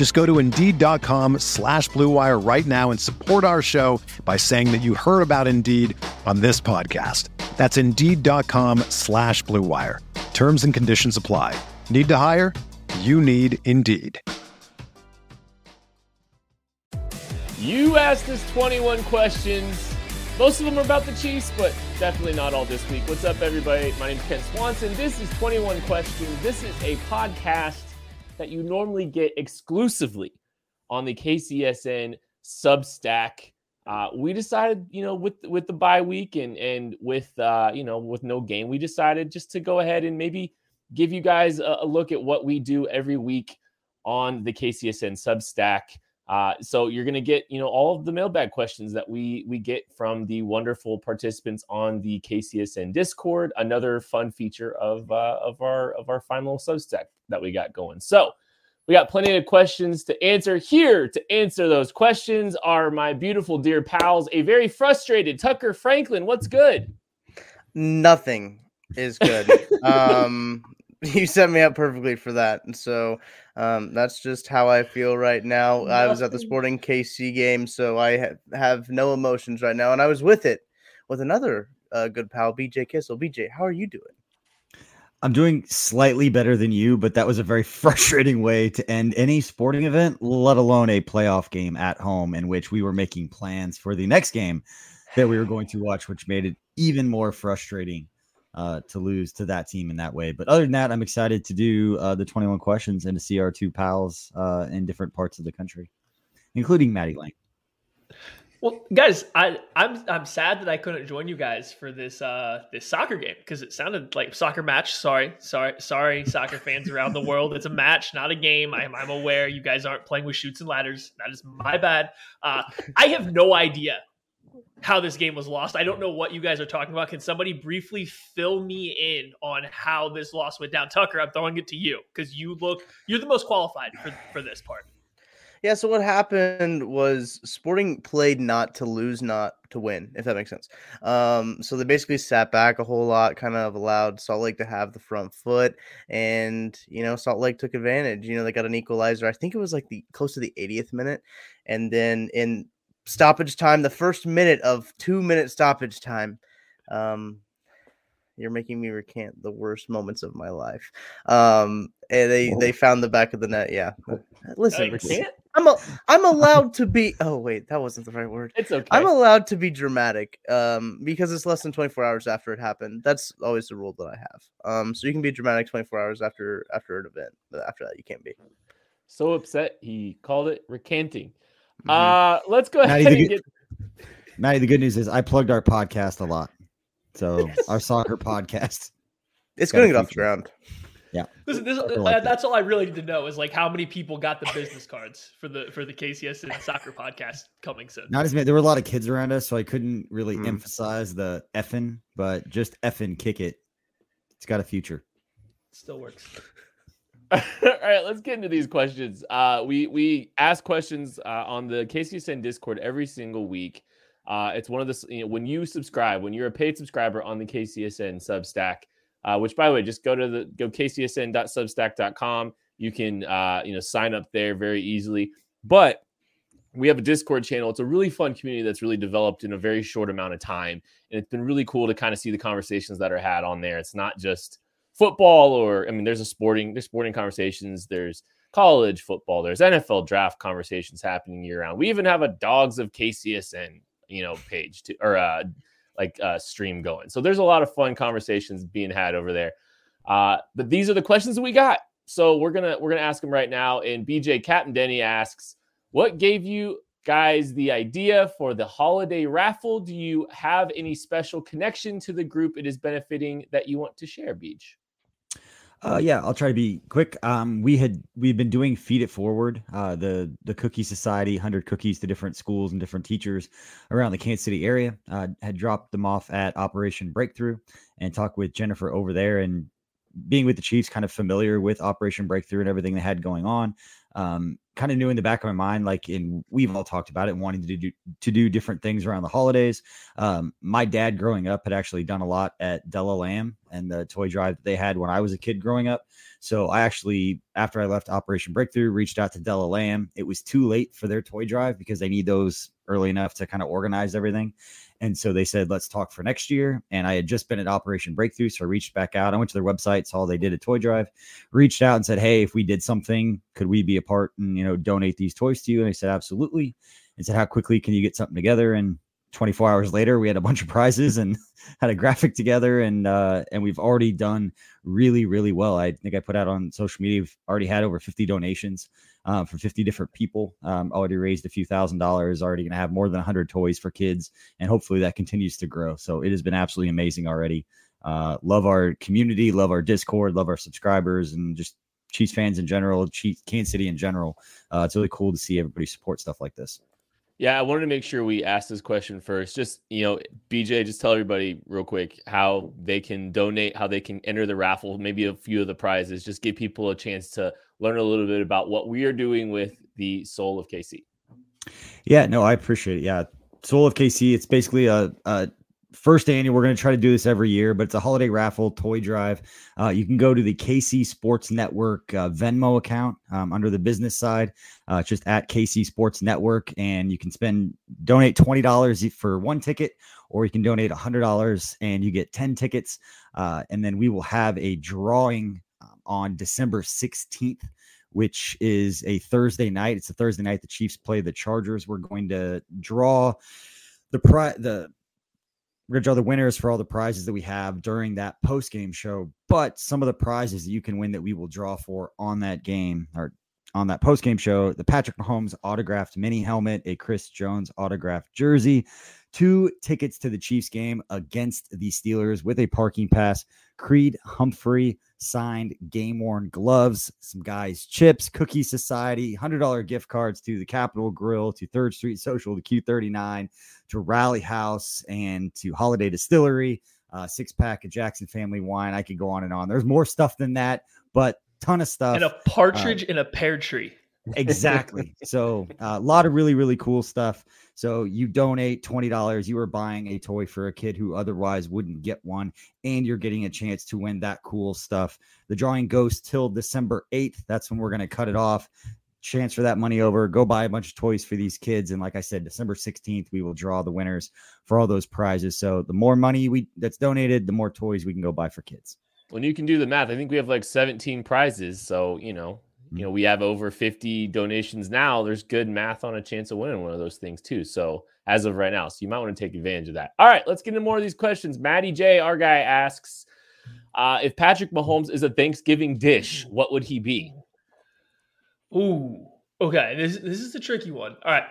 Just go to Indeed.com slash BlueWire right now and support our show by saying that you heard about Indeed on this podcast. That's Indeed.com slash BlueWire. Terms and conditions apply. Need to hire? You need Indeed. You asked us 21 questions. Most of them are about the Chiefs, but definitely not all this week. What's up, everybody? My name is Ken Swanson. This is 21 Questions. This is a podcast that you normally get exclusively on the KCSN Substack. Uh, we decided, you know, with with the bye week and and with uh, you know with no game, we decided just to go ahead and maybe give you guys a, a look at what we do every week on the KCSN Substack. Uh, so you're going to get, you know, all of the mailbag questions that we we get from the wonderful participants on the KCSN Discord. Another fun feature of uh, of our of our final Substack that we got going. So we got plenty of questions to answer. Here to answer those questions are my beautiful dear pals. A very frustrated Tucker Franklin. What's good? Nothing is good. um, you set me up perfectly for that. And so um, that's just how I feel right now. Nothing. I was at the Sporting KC game, so I ha- have no emotions right now. And I was with it with another uh, good pal, BJ Kissel. BJ, how are you doing? I'm doing slightly better than you, but that was a very frustrating way to end any sporting event, let alone a playoff game at home in which we were making plans for the next game that we were going to watch, which made it even more frustrating uh, to lose to that team in that way. But other than that, I'm excited to do uh, the 21 questions and to see our two pals uh, in different parts of the country, including Maddie Lang. Well, guys, I, I'm I'm sad that I couldn't join you guys for this uh this soccer game because it sounded like soccer match. Sorry, sorry, sorry, soccer fans around the world. It's a match, not a game. I'm I'm aware you guys aren't playing with Chutes and Ladders. That is my bad. Uh, I have no idea how this game was lost. I don't know what you guys are talking about. Can somebody briefly fill me in on how this loss went down? Tucker, I'm throwing it to you because you look you're the most qualified for, for this part. Yeah, so what happened was Sporting played not to lose, not to win, if that makes sense. Um, so they basically sat back a whole lot, kind of allowed Salt Lake to have the front foot, and you know, Salt Lake took advantage. You know, they got an equalizer. I think it was like the close to the 80th minute, and then in stoppage time, the first minute of two minute stoppage time. Um, you're making me recant the worst moments of my life. Um, and they they found the back of the net. Yeah, listen, I'm a, I'm allowed to be. Oh wait, that wasn't the right word. It's okay. I'm allowed to be dramatic. Um, because it's less than 24 hours after it happened. That's always the rule that I have. Um, so you can be dramatic 24 hours after after an event, but after that you can't be. So upset, he called it recanting. Mm-hmm. Uh, let's go ahead Maddie, and the, get. Maddie, the good news is I plugged our podcast a lot. So our soccer podcast. It's going to get off the ground. Yeah. Listen, this, uh, that's all I really need to know is like how many people got the business cards for the for the KCSN soccer podcast coming soon. Not as many. There were a lot of kids around us, so I couldn't really mm. emphasize the effing, but just effing kick it. It's got a future. Still works. All right, let's get into these questions. Uh, we we ask questions uh, on the KCSN Discord every single week. Uh, it's one of the you know, when you subscribe, when you're a paid subscriber on the KCSN Substack, uh, which by the way, just go to the go kcsn.substack.com. You can uh, you know sign up there very easily. But we have a Discord channel. It's a really fun community that's really developed in a very short amount of time, and it's been really cool to kind of see the conversations that are had on there. It's not just football or I mean, there's a sporting there's sporting conversations. There's college football. There's NFL draft conversations happening year round. We even have a Dogs of KCSN you know page to or uh like uh, stream going. So there's a lot of fun conversations being had over there. Uh, but these are the questions that we got. So we're gonna we're gonna ask them right now. And BJ Captain Denny asks, "What gave you guys the idea for the holiday raffle? Do you have any special connection to the group it is benefiting that you want to share, Beach?" Uh, yeah, I'll try to be quick. Um, we had we've been doing feed it forward, uh, the the Cookie Society, hundred cookies to different schools and different teachers around the Kansas City area. Uh, had dropped them off at Operation Breakthrough and talked with Jennifer over there. And being with the Chiefs, kind of familiar with Operation Breakthrough and everything they had going on. Um, kind of knew in the back of my mind, like in we've all talked about it, wanting to do to do different things around the holidays. Um, my dad growing up had actually done a lot at Della Lamb and the toy drive that they had when I was a kid growing up. So I actually, after I left Operation Breakthrough, reached out to Della Lamb. It was too late for their toy drive because they need those early enough to kind of organize everything. And so they said, let's talk for next year. And I had just been at Operation Breakthrough. So I reached back out. I went to their website, saw they did a toy drive, reached out and said, Hey, if we did something, could we be a part and, you know, donate these toys to you? And they said, Absolutely. And said, How quickly can you get something together? And 24 hours later, we had a bunch of prizes and had a graphic together. And, uh, and we've already done really, really well. I think I put out on social media, we've already had over 50 donations um, for 50 different people. Um, already raised a few thousand dollars, already going to have more than 100 toys for kids. And hopefully that continues to grow. So it has been absolutely amazing already. Uh, love our community, love our Discord, love our subscribers, and just Chiefs fans in general, Chiefs, Kansas City in general. Uh, it's really cool to see everybody support stuff like this. Yeah, I wanted to make sure we asked this question first. Just, you know, BJ, just tell everybody real quick how they can donate, how they can enter the raffle, maybe a few of the prizes. Just give people a chance to learn a little bit about what we are doing with the Soul of KC. Yeah, no, I appreciate it. Yeah. Soul of KC, it's basically a, a first annual. We're going to try to do this every year, but it's a holiday raffle toy drive. Uh, you can go to the KC Sports Network uh, Venmo account um, under the business side, uh, just at KC Sports Network, and you can spend donate twenty dollars for one ticket, or you can donate hundred dollars and you get ten tickets. Uh, and then we will have a drawing on December sixteenth which is a Thursday night. It's a Thursday night. The Chiefs play the Chargers. We're going to draw the pri- the we're gonna draw the winners for all the prizes that we have during that post game show. But some of the prizes that you can win that we will draw for on that game or on that post game show: the Patrick Mahomes autographed mini helmet, a Chris Jones autographed jersey, two tickets to the Chiefs game against the Steelers with a parking pass, Creed Humphrey signed game worn gloves, some guys chips, Cookie Society, $100 gift cards to the Capital Grille, to Third Street Social, to Q39, to Rally House, and to Holladay Distillery, uh, six pack of Jackson Family Wine. I could go on and on. There's more stuff than that, but ton of stuff. And a partridge uh, in a pear tree. Exactly. so uh, a lot of really, really cool stuff. So you donate $20, you are buying a toy for a kid who otherwise wouldn't get one, and you're getting a chance to win that cool stuff. The drawing goes till December 8th. That's when we're going to cut it off. Transfer that money over, go buy a bunch of toys for these kids. And like I said, December 16th, we will draw the winners for all those prizes. So the more money we that's donated, the more toys we can go buy for kids. When you can do the math, I think we have like 17 prizes. So, you know, you know, we have over 50 donations now. There's good math on a chance of winning one of those things too. So as of right now, so you might want to take advantage of that. All right, let's get into more of these questions. Maddie J, our guy, asks uh, if Patrick Mahomes is a Thanksgiving dish, what would he be? Ooh, okay. This this is a tricky one. All right.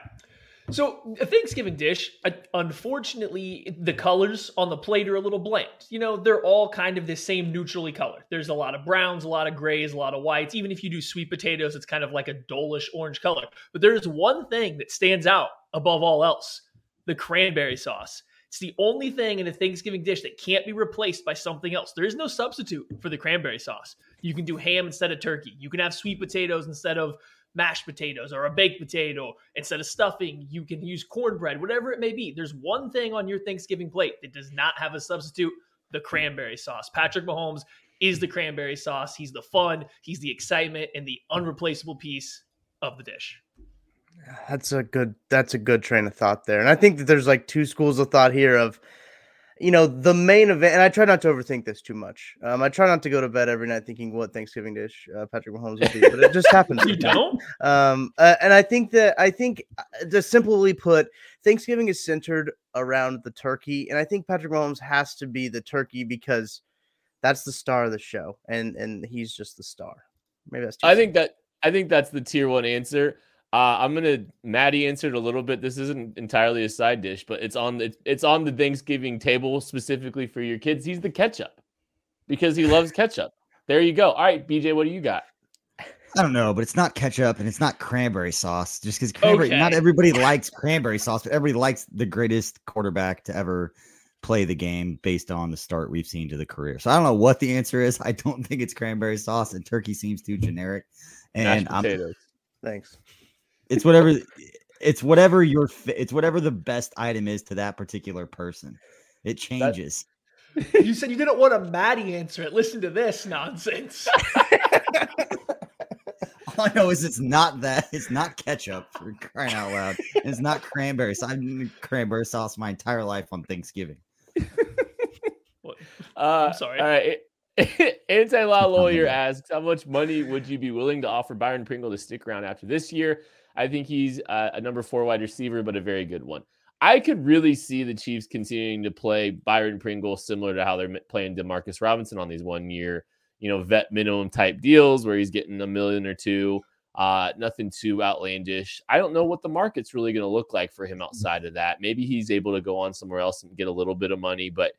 So a Thanksgiving dish, uh, unfortunately, the colors on the plate are a little bland. You know, they're all kind of the same neutrally colored. There's a lot of browns, a lot of grays, a lot of whites. Even if you do sweet potatoes, it's kind of like a dolish orange color. But there's one thing that stands out above all else: the cranberry sauce. It's the only thing in a Thanksgiving dish that can't be replaced by something else. There is no substitute for the cranberry sauce. You can do ham instead of turkey. You can have sweet potatoes instead of mashed potatoes or a baked potato. Instead of stuffing you can use cornbread whatever it may be. There's one thing on your thanksgiving plate that does not have a substitute the cranberry sauce. Patrick mahomes is the cranberry sauce. He's the fun he's the excitement and the unreplaceable piece of the dish. That's a good that's a good train of thought there. And i think that there's like two schools of thought here of you know, the main event, and I try not to overthink this too much. Um, I try not to go to bed every night thinking what Thanksgiving dish uh, Patrick Mahomes would be, but it just happens. you don't? Um, uh, and I think that I think uh, just simply put, Thanksgiving is centered around the turkey, and I think Patrick Mahomes has to be the turkey because that's the star of the show, and and he's just the star. Maybe that's. I think that I think that's the tier one answer. Uh, I'm gonna Maddie answered a little bit. This isn't entirely a side dish, but it's on the it's on the Thanksgiving table specifically for your kids. He's the ketchup because he loves ketchup. There you go. All right, BJ, what do you got? I don't know, but it's not ketchup and it's not cranberry sauce. Just because cranberry, Okay. not everybody likes cranberry sauce, but everybody likes the greatest quarterback to ever play the game based on the start we've seen to the career. So I don't know what the answer is. I don't think it's cranberry sauce, and turkey seems too generic. And Mashed I'm, potatoes. Thanks. It's whatever, it's whatever your, it's whatever the best item is to that particular person. It changes. You said you didn't want a Maddie answer it. Listen to this nonsense. All I know is it's not that. It's not ketchup for crying out loud. It's not cranberry. So I've eaten cranberry sauce my entire life on Thanksgiving. What? Uh, I'm sorry. All right. Anti law lawyer asks, "How much money would you be willing to offer Byron Pringle to stick around after this year?" I think he's uh, a number four wide receiver, but a very good one. I could really see the Chiefs continuing to play Byron Pringle similar to how they're playing Demarcus Robinson on these one year, you know, vet minimum type deals where he's getting a million or two. Uh, nothing too outlandish. I don't know what the market's really going to look like for him outside of that. Maybe he's able to go on somewhere else and get a little bit of money, but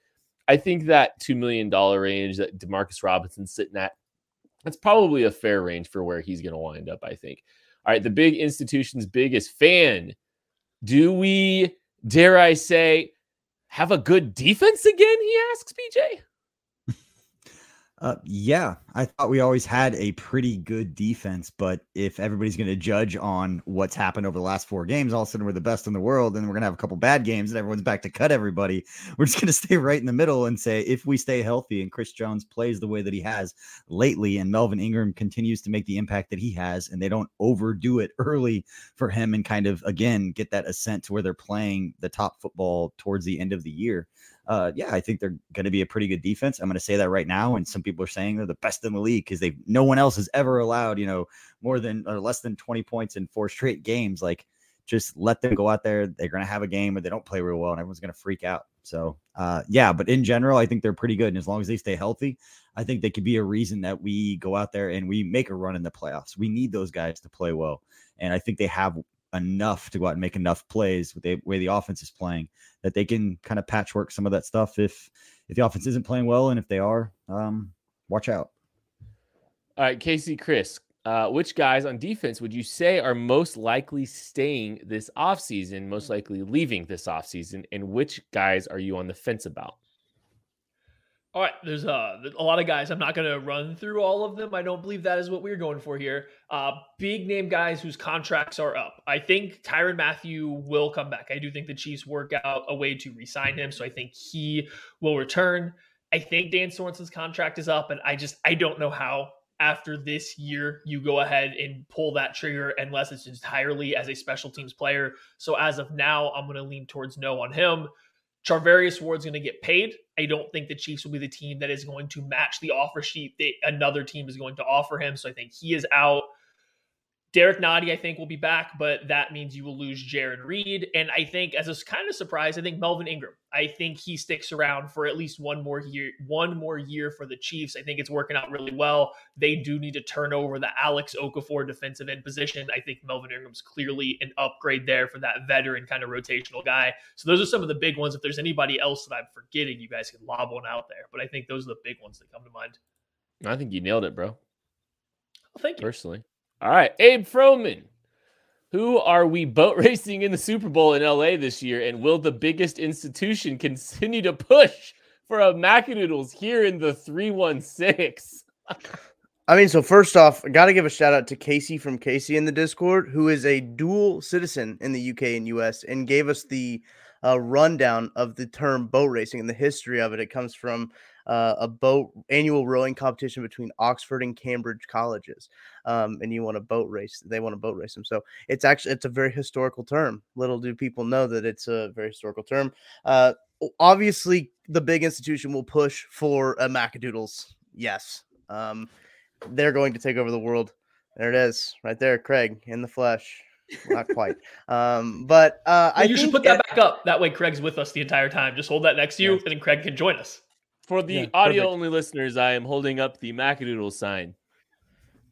I think that $2 million range that Demarcus Robinson's sitting at, that's probably a fair range for where he's going to wind up, I think. All right, the big institution's biggest fan. Do we, dare I say, have a good defense again? He asks, BJ. Uh, yeah, I thought we always had a pretty good defense, but if everybody's going to judge on what's happened over the last four games, all of a sudden we're the best in the world, and we're going to have a couple bad games, and everyone's back to cut everybody. We're just going to stay right in the middle and say if we stay healthy and Chris Jones plays the way that he has lately, and Melvin Ingram continues to make the impact that he has, and they don't overdo it early for him and kind of again get that ascent to where they're playing the top football towards the end of the year uh, yeah, I think they're going to be a pretty good defense. I'm going to say that right now. And some people are saying they're the best in the league because they no one else has ever allowed, you know, more than or less than 20 points in four straight games. Like, just let them go out there. They're going to have a game where they don't play real well, and everyone's going to freak out. So, uh, yeah, but in general, I think they're pretty good. And as long as they stay healthy, I think they could be a reason that we go out there and we make a run in the playoffs. We need those guys to play well, and I think they have enough to go out and make enough plays with the way the offense is playing that they can kind of patchwork some of that stuff if if the offense isn't playing well and if they are um watch out All right, Casey, Chris, uh, which guys on defense would you say are most likely staying this offseason, most likely leaving this offseason, and which guys are you on the fence about? All right, there's uh, a lot of guys. I'm not going to run through all of them. I don't believe that is what we're going for here. Uh, big name guys whose contracts are up. I think Tyrann Mathieu will come back. I do think the Chiefs work out a way to re-sign him, so I think he will return. I think Dan Sorensen's contract is up, and I just I don't know how after this year you go ahead and pull that trigger unless it's entirely as a special teams player. So as of now, I'm going to lean towards no on him. Charvarius Ward's going to get paid. I don't think the Chiefs will be the team that is going to match the offer sheet that another team is going to offer him. So I think he is out. Derrick Nnadi, I think, will be back, but that means you will lose Jarran Reed. And I think, as a kind of surprise, I think Melvin Ingram. I think he sticks around for at least one more year. One more year for the Chiefs. I think it's working out really well. They do need to turn over the Alex Okafor defensive end position. I think Melvin Ingram's clearly an upgrade there for that veteran kind of rotational guy. So those are some of the big ones. If there's anybody else that I'm forgetting, you guys can lob one out there. But I think those are the big ones that come to mind. I think you nailed it, bro. Well, thank you. Personally. All right, Abe Froman. Who are we boat racing in the Super Bowl in LA this year? And will the biggest institution continue to push for a Macadoodles here in the 316? I mean, so first off, I got to give a shout out to Casey from Casey in the Discord, who is a dual citizen in the UK and US, and gave us the uh, rundown of the term boat racing and the history of it. It comes from uh, a boat annual rowing competition between Oxford and Cambridge colleges, um, and you want a boat race. They want to boat race them. So it's actually it's a very historical term. Little do people know that it's a very historical term. Uh, obviously the big institution will push for a Macadoodles. Yes. Um, they're going to take over the world. There it is, right there, Craig in the flesh. Not quite. um, but uh, I you should put that, that, back up. That way, Craig's with us the entire time. Just hold that next to you, and then Craig can join us. For the yeah, audio only listeners, I am holding up the Macadoodle sign.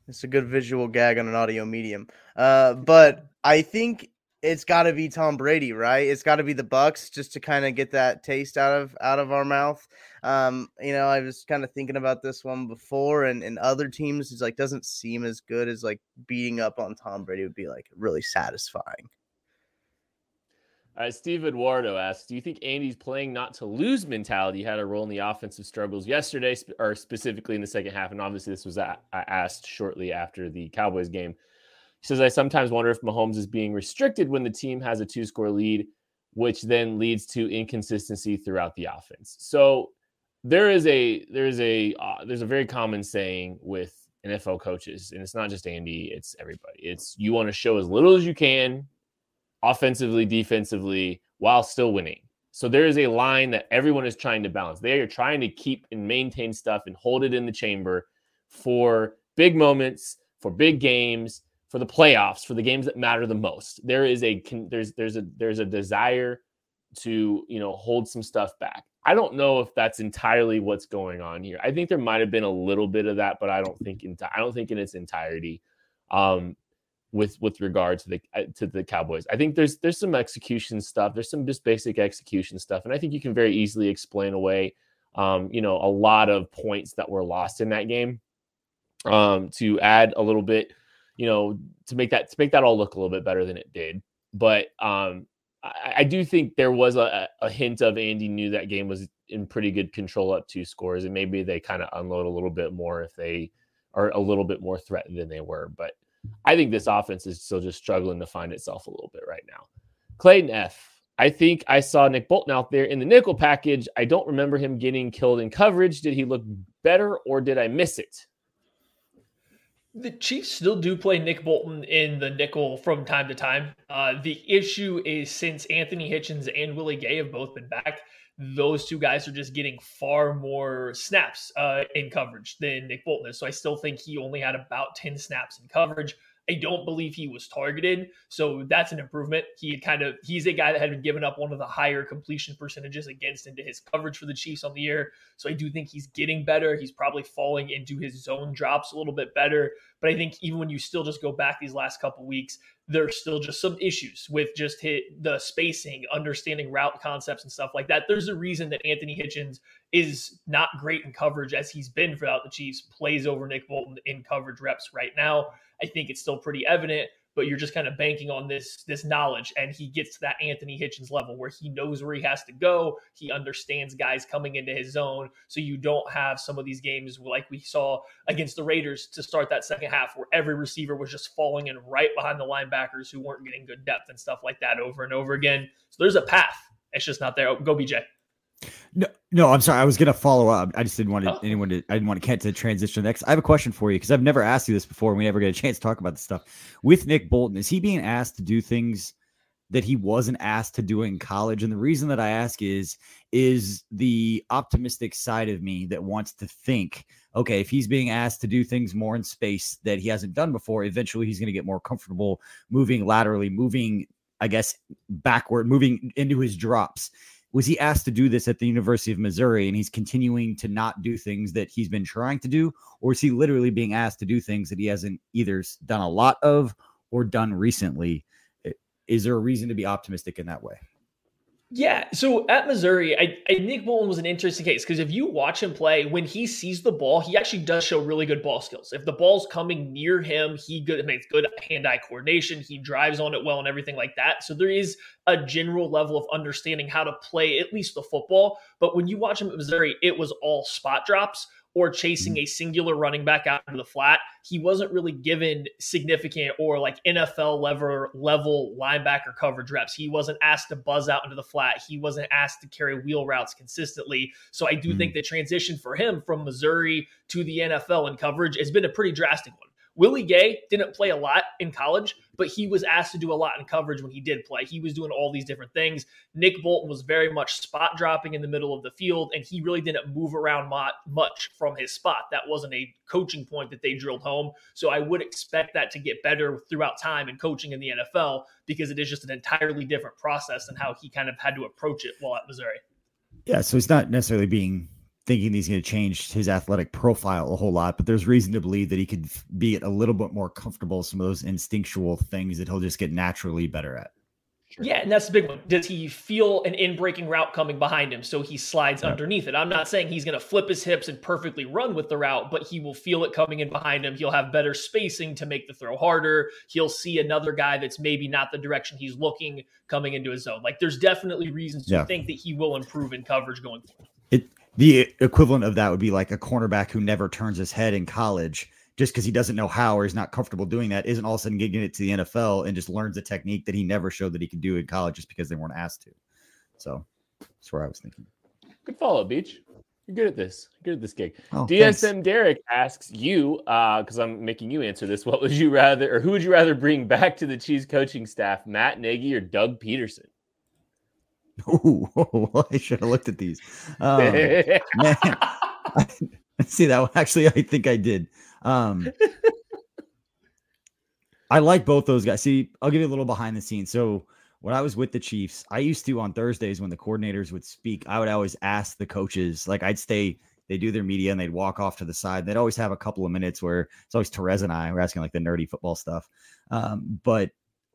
It's a good visual gag on an audio medium. Uh, but I think it's got to be Tom Brady, right? It's got to be the Bucs, just to kind of get that taste out of out of our mouth. Um, you know, I was kind of thinking about this one before, and and other teams is like doesn't seem as good as like beating up on Tom Brady would be like really satisfying. Uh, Steve Eduardo asks, "Do you think Andy's playing not to lose mentality had a role in the offensive struggles yesterday, or specifically in the second half?" And obviously, this was asked shortly after the Cowboys game. He says, I sometimes wonder if Mahomes is being restricted when the team has a two score lead, which then leads to inconsistency throughout the offense. So there is a there's a uh, there's a very common saying with NFL coaches, and it's not just Andy, it's everybody. It's you want to show as little as you can, offensively, defensively, while still winning. So there is a line that everyone is trying to balance. They are trying to keep and maintain stuff and hold it in the chamber for big moments, for big games, for the playoffs, for the games that matter the most. There is a there's there's a there's a desire to you know hold some stuff back. I don't know if that's entirely what's going on here. I think there might have been a little bit of that, but I don't think in I don't think in its entirety. Um, with with regard to the uh, to the Cowboys, I think there's there's some execution stuff. There's some just basic execution stuff, and I think you can very easily explain away, um, you know, a lot of points that were lost in that game. Um, to add a little bit you know, to make that to make that all look a little bit better than it did. But um, I, I do think there was a, a hint of Andy knew that game was in pretty good control up two scores, and maybe they kind of unload a little bit more if they are a little bit more threatened than they were. But I think this offense is still just struggling to find itself a little bit right now. Clayton F. I think I saw Nick Bolton out there in the nickel package. I don't remember him getting killed in coverage. Did he look better or did I miss it? the Chiefs still do play Nick Bolton in the nickel from time to time. Uh, the issue is since Anthony Hitchens and Willie Gay have both been back, those two guys are just getting far more snaps uh, in coverage than Nick Bolton is. So I still think he only had about 10 snaps in coverage. I don't believe he was targeted. So that's an improvement. He kind of he's a guy that had been given up one of the higher completion percentages against into his coverage for the Chiefs on the year. So I do think he's getting better. He's probably falling into his zone drops a little bit better. But I think even when you still just go back these last couple weeks, there's still just some issues with just hit the spacing, understanding route concepts and stuff like that. There's a reason that Anthony Hitchens is not great in coverage as he's been throughout the Chiefs, plays over Nick Bolton in coverage reps right now. I think it's still pretty evident, but you're just kind of banking on this this knowledge and he gets to that Anthony Hitchens level where he knows where he has to go. He understands guys coming into his zone. So you don't have some of these games like we saw against the Raiders to start that second half where every receiver was just falling in right behind the linebackers who weren't getting good depth and stuff like that over and over again. So there's a path. It's just not there. Oh, go BJ. No, no, I'm sorry. I was gonna follow up. I just didn't want oh. anyone to. I didn't want to get to transition next. I have a question for you because I've never asked you this before, and we never get a chance to talk about this stuff with Nick Bolton. Is he being asked to do things that he wasn't asked to do in college? And the reason that I ask is, is the optimistic side of me that wants to think, okay, if he's being asked to do things more in space that he hasn't done before, eventually he's going to get more comfortable moving laterally, moving, I guess, backward, moving into his drops was he asked to do this at the University of Missouri and he's continuing to not do things that he's been trying to do? Or is he literally being asked to do things that he hasn't either done a lot of or done recently? Is there a reason to be optimistic in that way? Yeah. So at Missouri, I, I Nick Bolton was an interesting case because if you watch him play, when he sees the ball, he actually does show really good ball skills. If the ball's coming near him, he good makes good hand-eye coordination. He drives on it well and everything like that. So there is a general level of understanding how to play at least the football. But when you watch him at Missouri, it was all spot drops or chasing mm-hmm. a singular running back out of the flat. He wasn't really given significant or like NFL level level linebacker coverage reps. He wasn't asked to buzz out into the flat. He wasn't asked to carry wheel routes consistently. So I do mm-hmm. think the transition for him from Missouri to the NFL in coverage has been a pretty drastic one Willie Gay didn't play a lot in college, but he was asked to do a lot in coverage when he did play. He was doing all these different things. Nick Bolton was very much spot dropping in the middle of the field, and he really didn't move around much from his spot. That wasn't a coaching point that they drilled home. So I would expect that to get better throughout time and coaching in the NFL because it is just an entirely different process than how he kind of had to approach it while at Missouri. Yeah, so he's not necessarily being thinking he's going to change his athletic profile a whole lot, but there's reason to believe that he could be a little bit more comfortable some of those instinctual things that he'll just get naturally better at. Sure. Yeah, and that's the big one. Does he feel an in breaking route coming behind him so he slides yeah. underneath it? I'm not saying he's going to flip his hips and perfectly run with the route, but he will feel it coming in behind him. He'll have better spacing to make the throw harder. He'll see another guy that's maybe not the direction he's looking coming into his zone. Like there's definitely reasons to think that he will improve in coverage going forward. It the equivalent of that would be like a cornerback who never turns his head in college just because he doesn't know how or he's not comfortable doing that isn't all of a sudden getting it to the NFL and just learns a technique that he never showed that he could do in college just because they weren't asked to. So that's where I was thinking. Good follow, Beach. You're good at this. You're good at this gig. Oh, DSM thanks. Derek asks you, because uh, I'm making you answer this. What would you rather, or who would you rather bring back to the Cheese coaching staff, Matt Nagy or Doug Pederson? Oh, I should have looked at these. Um, man, see that one. Actually, I think I did. Um, I like both those guys. See, I'll give you a little behind the scenes. So when I was with the Chiefs, I used to on Thursdays when the coordinators would speak, I would always ask the coaches, like I'd stay, they do their media and they'd walk off to the side. They'd always have a couple of minutes where it's always Terez and I were asking like the nerdy football stuff. Um, but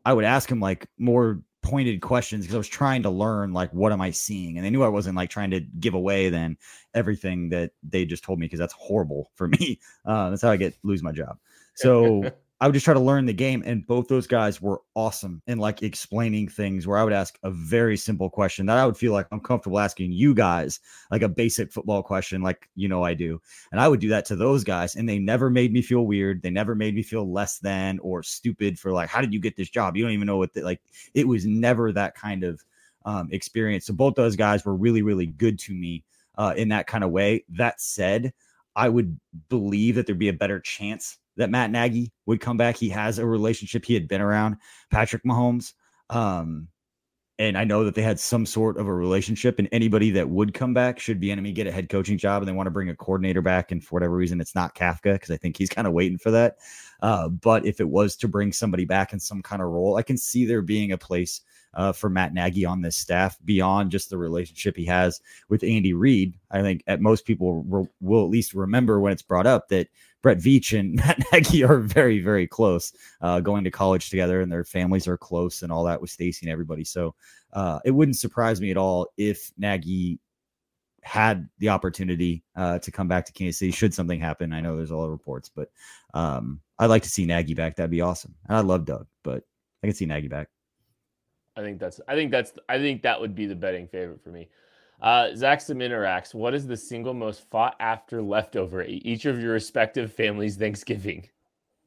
I would ask him like more pointed questions because I was trying to learn like what am I seeing, and they knew I wasn't like trying to give away then everything that they just told me because that's horrible for me. Uh, that's how I get lose my job. So I would just try to learn the game. And both those guys were awesome in like explaining things where I would ask a very simple question that I would feel like I'm comfortable asking you guys, like a basic football question, like you know I do. And I would do that to those guys. And they never made me feel weird. They never made me feel less than or stupid for like, how did you get this job? You don't even know what the, like it was never that kind of um, experience. So both those guys were really, really good to me uh, in that kind of way. That said, I would believe that there'd be a better chance that Matt Nagy would come back. He has a relationship. He had been around Patrick Mahomes. Um, and I know that they had some sort of a relationship, and anybody that would come back should Bieniemy get a head coaching job and they want to bring a coordinator back. And for whatever reason, it's not Kafka because I think he's kind of waiting for that. Uh, but if it was to bring somebody back in some kind of role, I can see there being a place uh, for Matt Nagy on this staff beyond just the relationship he has with Andy Reid. I think at most people will, will at least remember when it's brought up that Brett Veach and Matt Nagy are very, very close, uh, going to college together, and their families are close and all that with Stacy and everybody. So uh, it wouldn't surprise me at all if Nagy had the opportunity uh, to come back to Kansas City should something happen. I know there's a lot of reports, but um, I'd like to see Nagy back. That'd be awesome. And I love Doug, but I can see Nagy back. I think that's I think that's I think that would be the betting favorite for me. Uh, Zach Seminarax, what is the single most fought after leftover at each of your respective families' Thanksgiving?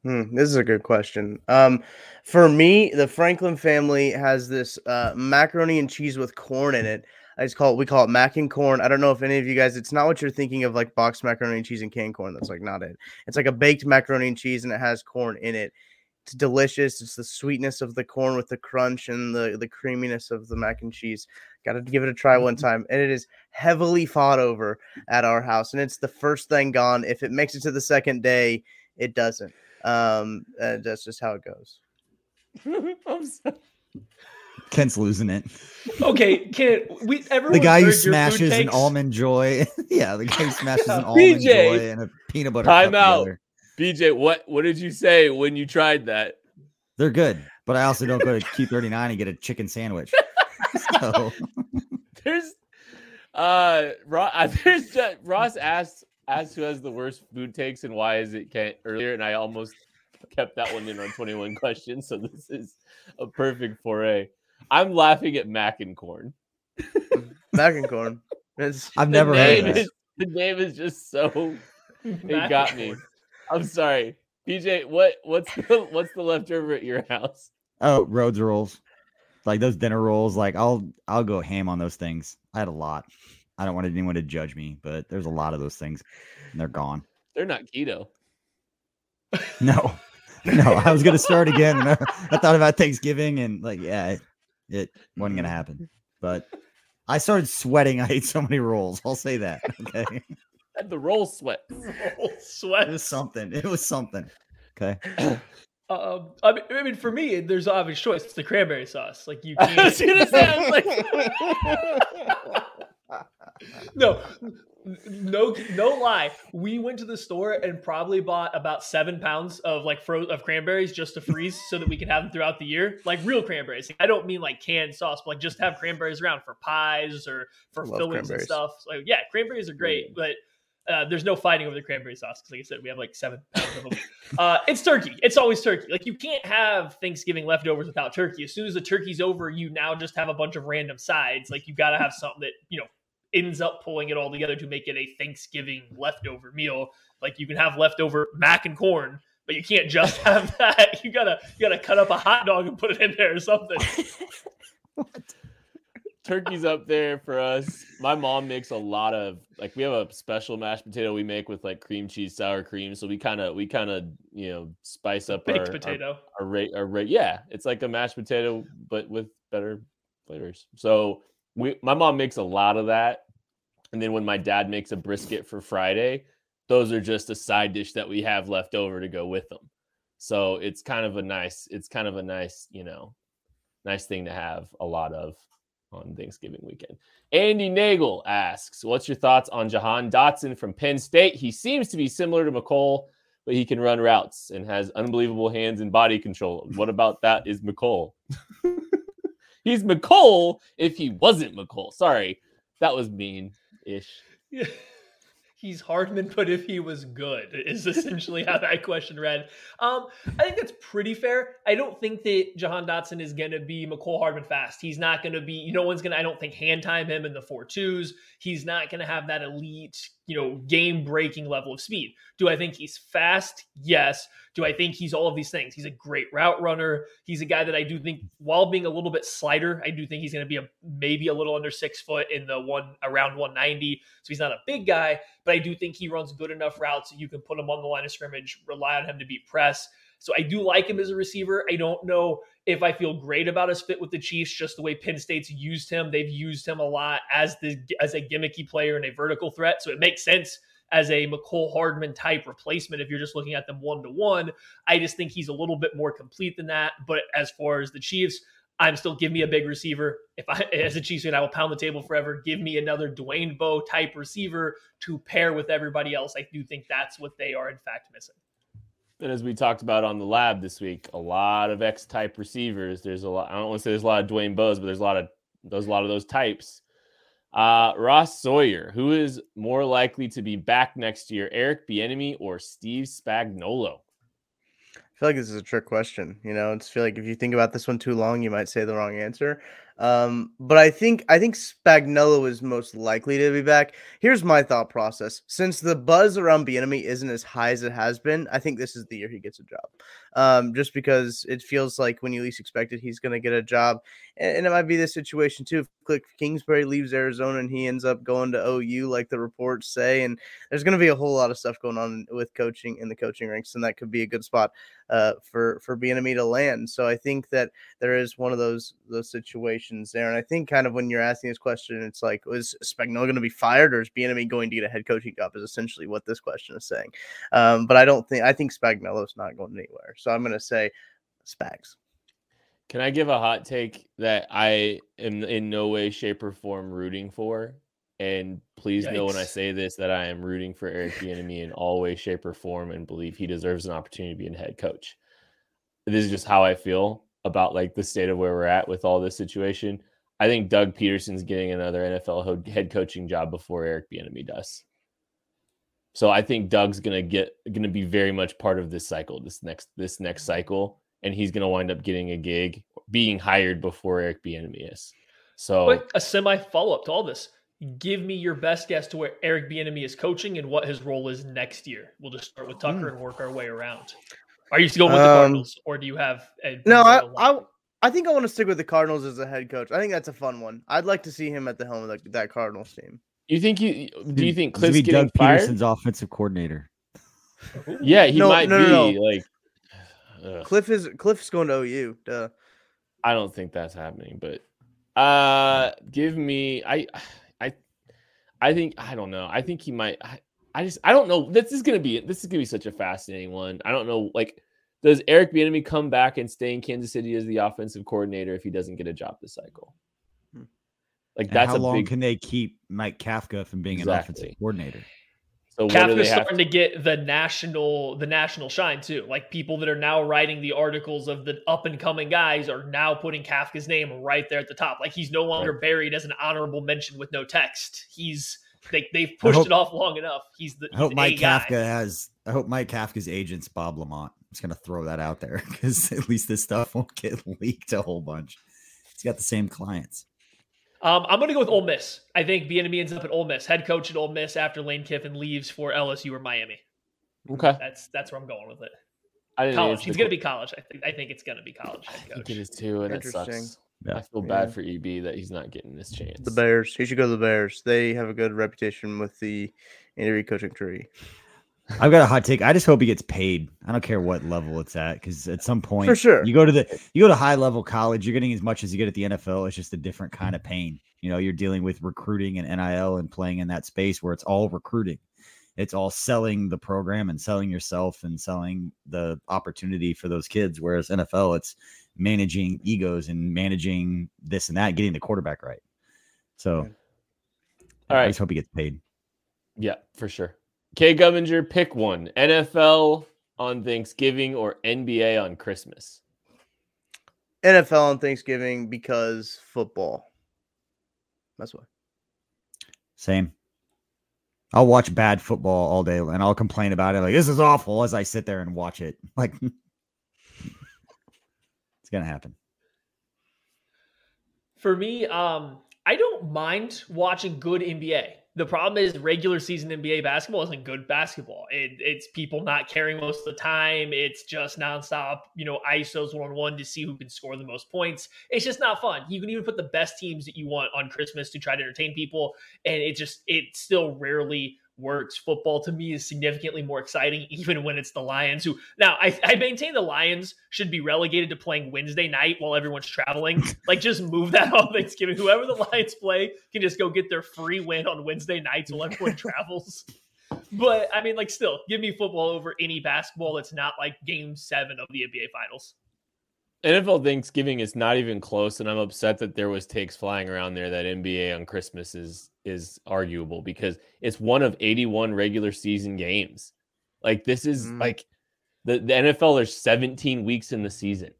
Hmm, this is a good question. Um, for me, the Franklin family has this uh, macaroni and cheese with corn in it. I just call it we call it mac and corn. I don't know if any of you guys. It's not what you're thinking of, like boxed macaroni and cheese and canned corn. That's like not it. It's like a baked macaroni and cheese, and it has corn in it. It's delicious. It's the sweetness of the corn with the crunch and the the creaminess of the mac and cheese. Got to give it a try one mm-hmm. time, and it is heavily fought over at our house, and it's the first thing gone. If it makes it to the second day, it doesn't. Um, that's just how it goes. Kent's losing it. Okay, Kent. We everyone the guy who smashes an almond joy. yeah, the guy who smashes an almond joy and a peanut butter. Time out. Together. BJ, what what did you say when you tried that? They're good, but I also don't go to Q39 and get a chicken sandwich. So there's uh Ross, there's uh, Ross asked asked who has the worst food takes and why is it can't earlier, and I almost kept that one in on 21 questions. So this is a perfect foray. I'm laughing at mac and corn. mac and corn. It's, I've never heard is, The name is just so it got me. I'm sorry, PJ. What what's the, what's the leftover at your house? Oh, Rhodes rolls, like those dinner rolls. Like I'll I'll go ham on those things. I had a lot. I don't want anyone to judge me, but there's a lot of those things, and they're gone. They're not keto. No, no, I was gonna start again. And I, I thought about Thanksgiving and like, yeah, it, it wasn't gonna mm. happen. But I started sweating. I ate so many rolls. I'll say that. Okay. Had the roll sweat. Roll sweat. It was something. It was something. Okay. Um, I mean, I mean, for me, there's obvious choice. It's the cranberry sauce. Like you can't. gonna say, like, no, no, no lie. We went to the store and probably bought about seven pounds of like fro- of cranberries just to freeze so that we can have them throughout the year, like real cranberries. I don't mean like canned sauce, but like just have cranberries around for pies or for Love fillings and stuff. So yeah, cranberries are great, but. Uh, there's no fighting over the cranberry sauce because, like I said, we have like seven pounds of them. Uh, it's turkey. It's always turkey. Like you can't have Thanksgiving leftovers without turkey. As soon as the turkey's over, you now just have a bunch of random sides. Like you've got to have something that you know ends up pulling it all together to make it a Thanksgiving leftover meal. Like you can have leftover mac and corn, but you can't just have that. You gotta you gotta cut up a hot dog and put it in there or something. turkey's up there for us. My mom makes a lot of like we have a special mashed potato we make with like cream cheese, sour cream. So we kind of we kind of you know spice up Baked our, potato. Our, our rate, our rate. Yeah, it's like a mashed potato but with better flavors. So we my mom makes a lot of that, and then when my dad makes a brisket for Friday, those are just a side dish that we have left over to go with them. So it's kind of a nice it's kind of a nice you know nice thing to have a lot of on Thanksgiving weekend. Andy Nagel asks, "What's your thoughts on Jahan Dotson from Penn State? He seems to be similar to Mecole, but he can run routes and has unbelievable hands and body control. What about that? Is Mecole? He's Mecole if he wasn't Mecole. Sorry, that was mean-ish. He's Hardman, but if he was good, is essentially how that question read. Um, I think that's pretty fair. I don't think that Jahan Dotson is going to be Mecole Hardman fast. He's not going to be, no one's going to, I don't think, hand time him in the four twos. He's not going to have that elite, you know, game breaking level of speed. Do I think he's fast? Yes. Do I think he's all of these things? He's a great route runner. He's a guy that I do think, while being a little bit slighter, I do think he's going to be a maybe a little under six foot in the one around 190. So he's not a big guy, but I do think he runs good enough routes that you can put him on the line of scrimmage, rely on him to beat press. So I do like him as a receiver. I don't know if I feel great about his fit with the Chiefs, just the way Penn State's used him. They've used him a lot as the as a gimmicky player and a vertical threat. So it makes sense as a Mecole Hardman type replacement if you're just looking at them one to one. I just think he's a little bit more complete than that. But as far as the Chiefs, I'm still give me a big receiver. If I as a Chiefs fan, I will pound the table forever. Give me another Dwayne Bowe type receiver to pair with everybody else. I do think that's what they are in fact missing. And as we talked about on the lab this week, a lot of X type receivers. There's a lot. I don't want to say there's a lot of Dwayne Bows, but there's a lot of those. A lot of those types. Uh, Ross Sawyer, who is more likely to be back next year, Eric Bieniemy or Steve Spagnuolo? I feel like this is a trick question. You know, it's feel like if you think about this one too long, you might say the wrong answer. Um, but I think I think Spagnuolo is most likely to be back. Here's my thought process: since the buzz around Bieniemy isn't as high as it has been, I think this is the year he gets a job. Um, just because it feels like when you least expect it, he's going to get a job, and, and it might be this situation too. If Cliff Kingsbury leaves Arizona and he ends up going to OU, like the reports say, and there's going to be a whole lot of stuff going on with coaching in the coaching ranks, and that could be a good spot uh, for for Bieniemy to land. So I think that there is one of those those situations there, and I think kind of when you're asking this question, it's like, is Spagnuolo going to be fired, or is Bieniemy going to get a head coaching job? Is essentially what this question is saying. Um, but I don't think I think Spagnuolo's not going anywhere. So I'm going to say Spags. Can I give a hot take that I am in no way, shape, or form rooting for? And please know when I say this that I am rooting for Eric Bieniemy in all ways, shape, or form, and believe he deserves an opportunity to be a head coach. This is just how I feel about like the state of where we're at with all this situation. I think Doug Pederson's getting another NFL head coaching job before Eric Bieniemy does. So I think Doug's gonna get gonna be very much part of this cycle, this next this next cycle, and he's gonna wind up getting a gig, being hired before Eric Bieniemy is. So But a semi follow up to all this. Give me your best guess to where Eric Bieniemy is coaching and what his role is next year. We'll just start with Tucker hmm. and work our way around. Are you still going with the Um, Cardinals, or do you have a No, I. I I think I want to stick with the Cardinals as a head coach. I think that's a fun one. I'd like to see him at the helm of the, that Cardinals team. you think you do you think He's gonna Cliff's be getting Doug fired? Pederson's offensive coordinator? Yeah, he No, might no, no, be like ugh. Cliff is Cliff's going to OU. Duh. I don't think that's happening, but uh give me I I I think I don't know. I think he might I, I just I don't know. This is gonna be this is gonna be such a fascinating one. I don't know like does Eric Bieniemy come back and stay in Kansas City as the offensive coordinator if he doesn't get a job this cycle? Hmm. Like And that's how a long big can they keep Mike Kafka from being an offensive coordinator? so what do Kafka's they have starting to get the national the national shine too. Like people that are now writing the articles of the up and coming guys are now putting Kafka's name right there at the top. Like he's no longer buried as an honorable mention with no text. He's they they've pushed hope- it off long enough. He's the I hope Mike a guy. Kafka has. I hope Mike Kafka's agent's Bob LaMonte. I'm just gonna throw that out there because at least this stuff won't get leaked a whole bunch. He's got the same clients. Um, I'm going to go with Ole Miss. I think Bieniemy ends up at Ole Miss, head coach at Ole Miss after Lane Kiffin leaves for LSU or Miami. Okay. That's that's where I'm going with it. I College. He's going to be college. I think. I think it's going to be college I head think coach. it is too, and it Interesting. sucks. Yeah. I feel Yeah. bad for EB that he's not getting this chance. The Bears. He should go to the Bears. They have a good reputation with the interview coaching tree. I've got a hot take. I just hope he gets paid. I don't care what level it's at because at some point, For sure. you go to the you go to high level college, you're getting as much as you get at the NFL. It's just a different kind of pain. You know, you're dealing with recruiting and NIL and playing in that space where it's all recruiting. It's all selling the program and selling yourself and selling the opportunity for those kids. Whereas NFL, it's managing egos and managing this and that, getting the quarterback right. So, Yeah. All I right. just hope he gets paid. Yeah, for sure. K Govinger, pick one. NFL on Thanksgiving or NBA on Christmas. NFL on Thanksgiving because football. That's why. Same. I'll watch bad football all day and I'll complain about it. Like, this is awful as I sit there and watch it. Like, it's to happen. For me, um, I don't mind watching good NBA. The problem is regular season NBA basketball isn't good basketball. It, it's people not caring most of the time. It's just nonstop, you know, ISOs one on one to see who can score the most points. It's just not fun. You can even put the best teams that you want on Christmas to try to entertain people, and it just it still rarely works. Football to me is significantly more exciting, even when it's the Lions. Who now I, I maintain the Lions should be relegated to playing Wednesday night while everyone's traveling. like just move that on Thanksgiving. Whoever the Lions play can just go get their free win on Wednesday nights while everyone travels. But I mean, like, still, give me football over any basketball that's not like Game Seven of the NBA Finals. NFL Thanksgiving is not even close, and I'm upset that there was takes flying around there that NBA on Christmas is is arguable because it's one of 81 regular season games. Like this is Mm. like the, the NFL. There's 17 weeks in the season,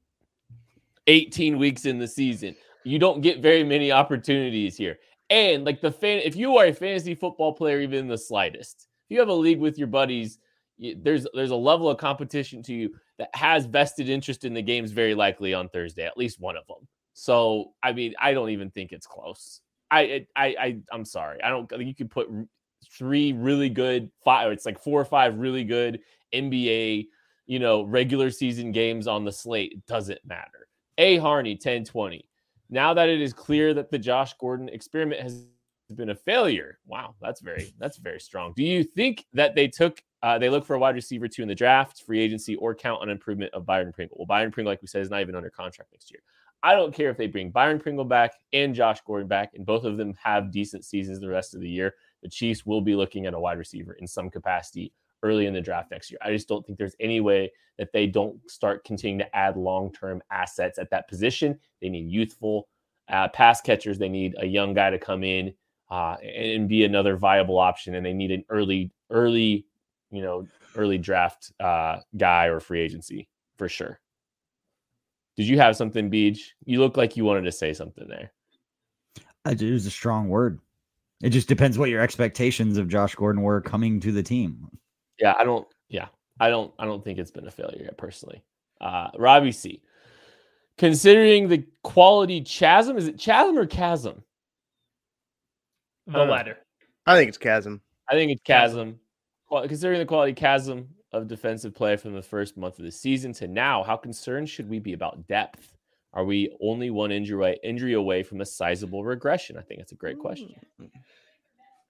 18 weeks in the season. You don't get very many opportunities here. And like the fan, if you are a fantasy football player, even the slightest, if you have a league with your buddies, there's there's a level of competition to you that has vested interest in the games very likely on Thursday, at least one of them. So, I mean, I don't even think it's close. I, I, I, I'm sorry. I don't. Think you could put three really good five. It's like four or five really good NBA, you know, regular season games on the slate. It doesn't matter. A Harney, 1020. Now that it is clear that the Josh Gordon experiment has been a failure. Wow, that's very that's very strong. Do you think that they took uh, they look for a wide receiver two in the draft, free agency, or count on improvement of Byron Pringle? Well, Byron Pringle, like we said, is not even under contract next year. I don't care if they bring Byron Pringle back and Josh Gordon back, and both of them have decent seasons the rest of the year. The Chiefs will be looking at a wide receiver in some capacity early in the draft next year. I just don't think there's any way that they don't start continuing to add long term assets at that position. They need youthful uh, pass catchers. They need a young guy to come in uh, and be another viable option. And they need an early, early, you know, early draft uh, guy or free agency for sure. Did you have something, Beach? You look like you wanted to say something there. I it was a strong word. It just depends what your expectations of Josh Gordon were coming to the team. Yeah, I don't. Yeah, I don't. I don't think it's been a failure yet, personally. Uh, Robbie C. Considering the quality chasm, is it chasm or chasm? The latter. I think it's chasm. I think it's chasm. Qual- Considering the quality chasm of defensive play from the first month of the season to now, how concerned should we be about depth? Are we only one injury away, injury away from a sizable regression? I think that's a great question. Mm.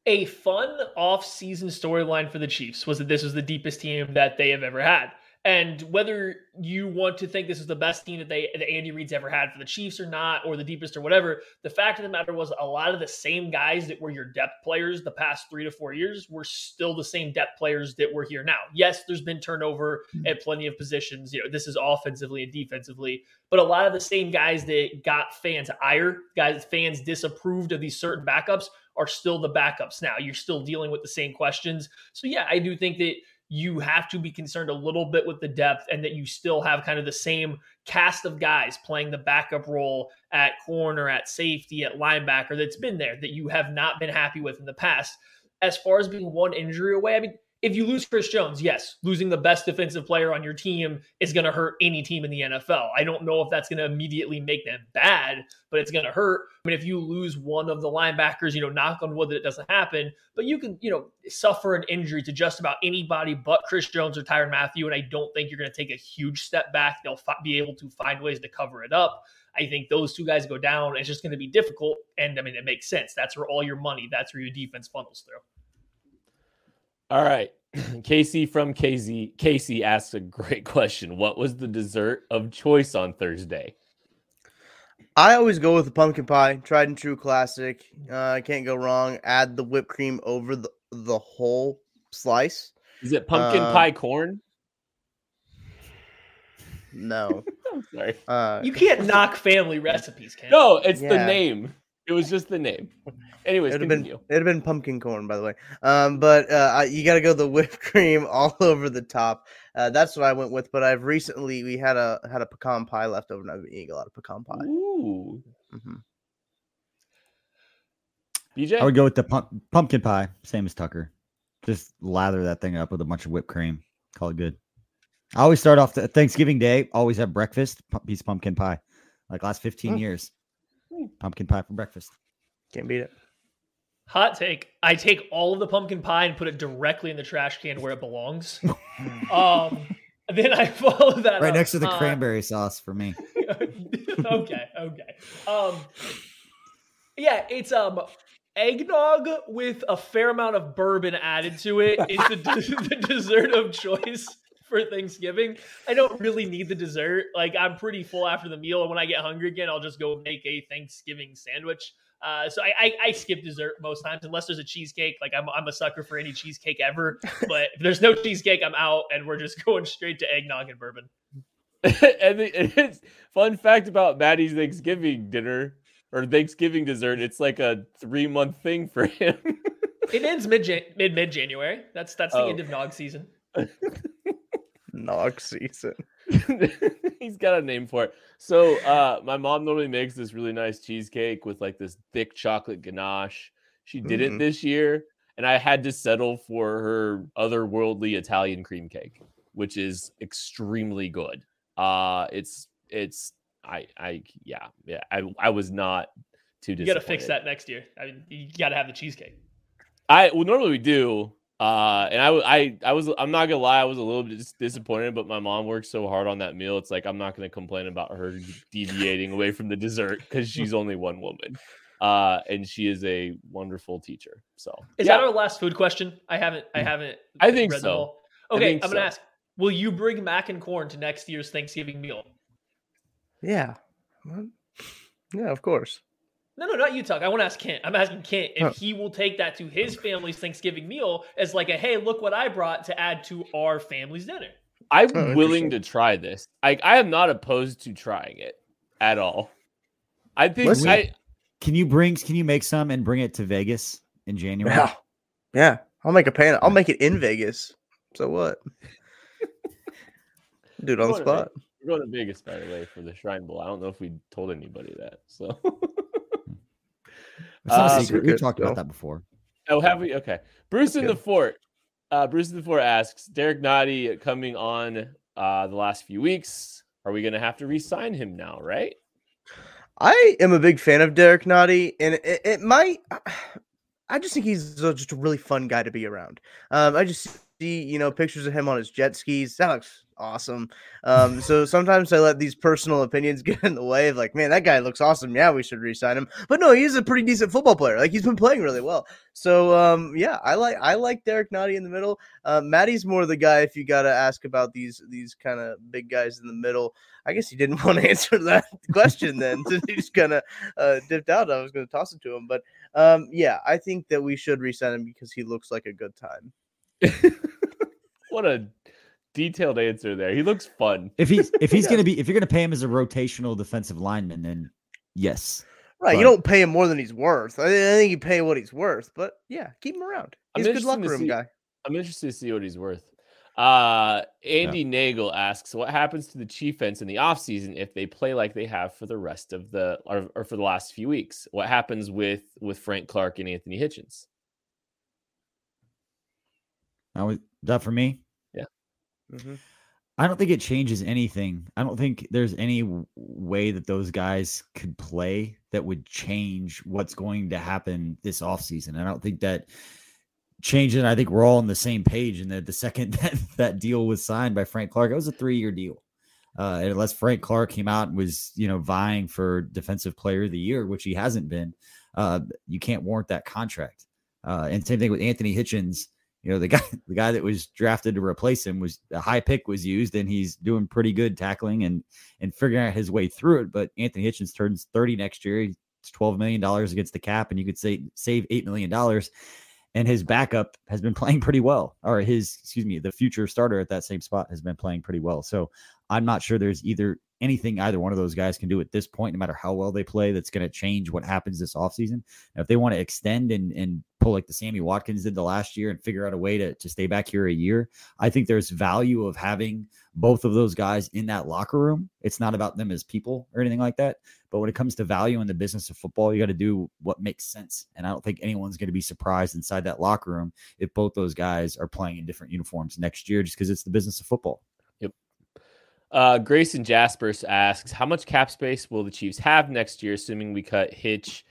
A fun off-season storyline for the Chiefs was that this was the deepest team that they have ever had. And whether you want to think this is the best team that they that Andy Reid's ever had for the Chiefs or not, or the deepest or whatever, the fact of the matter was a lot of the same guys that were your depth players the past three to four years were still the same depth players that were here now. Yes, there's been turnover mm-hmm. at plenty of positions. You know, this is offensively and defensively, but a lot of the same guys that got fans ire, guys fans disapproved of these certain backups are still the backups now. You're still dealing with the same questions. So yeah, I do think that you have to be concerned a little bit with the depth and that you still have kind of the same cast of guys playing the backup role at corner, at safety, at linebacker that's been there that you have not been happy with in the past. As far as being one injury away, I mean, if you lose Chris Jones, yes, losing the best defensive player on your team is going to hurt any team in the NFL. I don't know if that's going to immediately make them bad, but it's going to hurt. I mean, if you lose one of the linebackers, you know, knock on wood that it doesn't happen, but you can, you know, suffer an injury to just about anybody but Chris Jones or Tyrann Mathieu. And I don't think you're going to take a huge step back. They'll fi- be able to find ways to cover it up. I think those two guys go down. It's just going to be difficult. And I mean, it makes sense. That's where all your money, that's where your defense funnels through. All right. Casey from KZ Casey asks a great question. What was the dessert of choice on Thursday? I always go with the pumpkin pie, tried and true classic. Uh, can't go wrong. Add the whipped cream over the the whole slice. Is it pumpkin uh, pie corn? No. I'm sorry. Uh, you can't knock family recipes, Ken. No, it's yeah. the name. It was just the name. Anyways, it'd have been it'd have been pumpkin corn, by the way. Um, but uh, you got to go the whipped cream all over the top. Uh, that's what I went with. But I've recently we had a had a pecan pie left over, and I've been eating a lot of pecan pie. Ooh. Mm-hmm. BJ, I would go with the pump, pumpkin pie, same as Tucker. Just lather that thing up with a bunch of whipped cream. Call it good. I always start off the Thanksgiving Day. Always have breakfast piece of pumpkin pie. Like last fifteen mm. years, pumpkin pie for breakfast. Can't beat it. Hot take. I take all of the pumpkin pie and put it directly in the trash can where it belongs. um, then I follow that right up. next to the uh, cranberry sauce for me. okay, okay. Um, yeah, it's um eggnog with a fair amount of bourbon added to it. It's the, the dessert of choice for Thanksgiving. I don't really need the dessert. Like I'm pretty full after the meal, and when I get hungry again, I'll just go make a Thanksgiving sandwich. Uh, so I, I, I, skip dessert most times unless there's a cheesecake. Like I'm, I'm a sucker for any cheesecake ever. But if there's no cheesecake, I'm out, and we're just going straight to eggnog and bourbon. and it's fun fact about Maddie's Thanksgiving dinner or Thanksgiving dessert. It's like a three month thing for him. it ends mid mid mid January. That's that's the oh. end of nog season. Nog season. He's got a name for it. So uh my mom normally makes this really nice cheesecake with like this thick chocolate ganache. She did mm-hmm. it this year, and I had to settle for her otherworldly Italian cream cake, which is extremely good. Uh it's it's I I yeah, yeah. I I was not too You gotta fix that next year. I mean you gotta have the cheesecake. I well normally we do, uh, and I, I, I was, I'm not gonna lie, I was a little bit disappointed, but my mom worked so hard on that meal. It's like I'm not gonna complain about her deviating away from the dessert because she's only one woman, uh, and she is a wonderful teacher. So, is yeah. that our last food question? I haven't, I mm. haven't. I think so. Okay, think I'm gonna so. ask: Will you bring mac and corn to next year's Thanksgiving meal? Yeah, yeah, of course. No, no, not you, Tuck. I want to ask Kent. I'm asking Kent if oh. he will take that to his family's Thanksgiving meal as like a hey, look what I brought to add to our family's dinner. I'm oh, willing to try this. I I am not opposed to trying it at all. I think Listen, I can you bring can you make some and bring it to Vegas in January? Yeah, yeah. I'll make a pan. I'll make it in Vegas. So what? Dude, on the spot. We're going to Vegas, by the way, for the Shrine Bowl. I don't know if we told anybody that. So It's not uh, a secret. We talked about that before. Oh, have we? Okay. Bruce in the Fort. Uh, Bruce in the Fort asks Derrick Nnadi coming on uh, the last few weeks. Are we going to have to re-sign him now? Right. I am a big fan of Derrick Nnadi, and it, it might. I just think he's just a really fun guy to be around. Um, I just see you know pictures of him on his jet skis. That looks awesome. Um, so sometimes I let these personal opinions get in the way of like, man, that guy looks awesome. Yeah, we should re-sign him. But no, he's a pretty decent football player. Like he's been playing really well. So um, yeah, I like I like Derrick Nnadi in the middle. Uh, Maddie's more the guy if you got to ask about these these kind of big guys in the middle. I guess he didn't want to answer that question then, so he just kind of uh, dipped out. I was to toss it to him, but um, yeah, I think that we should resign him because he looks like a good time. what a detailed answer there. He looks fun. If he's if he's yeah. gonna be if you're gonna pay him as a rotational defensive lineman, then yes. Right, but, you don't pay him more than he's worth. I, think you pay what he's worth, but yeah, keep him around. He's I'm a good locker room see, guy. I'm interested to see what he's worth. Uh, Andy yeah. Nagel asks, what happens to the Chiefs offense in the offseason if they play like they have for the rest of the or, or for the last few weeks? What happens with with Frank Clark and Anthony Hitchens? Now, that for me? Mm-hmm. I don't think it changes anything. I don't think there's any way that those guys could play that would change what's going to happen this offseason. I don't think that changing. I think we're all on the same page. And that the second that that deal was signed by Frank Clark, it was a three year deal. Uh, unless Frank Clark came out and was, you know, vying for defensive player of the year, which he hasn't been, uh, you can't warrant that contract. Uh, and same thing with Anthony Hitchens you know the guy the guy that was drafted to replace him was a high pick was used and he's doing pretty good tackling and and figuring out his way through it but anthony hitchens turns 30 next year it's 12 million dollars against the cap and you could say save 8 million dollars and his backup has been playing pretty well or his excuse me the future starter at that same spot has been playing pretty well so i'm not sure there's either anything either one of those guys can do at this point, no matter how well they play, that's going to change what happens this offseason. Now, if they want to extend and, and pull like the Sammy Watkins did the last year and figure out a way to, to stay back here a year, I think there's value of having both of those guys in that locker room. It's not about them as people or anything like that. But when it comes to value in the business of football, you got to do what makes sense. And I don't think anyone's going to be surprised inside that locker room if both those guys are playing in different uniforms next year, just because it's the business of football. Uh, Grayson Jaspers asks, how much cap space will the Chiefs have next year, assuming we cut Hitch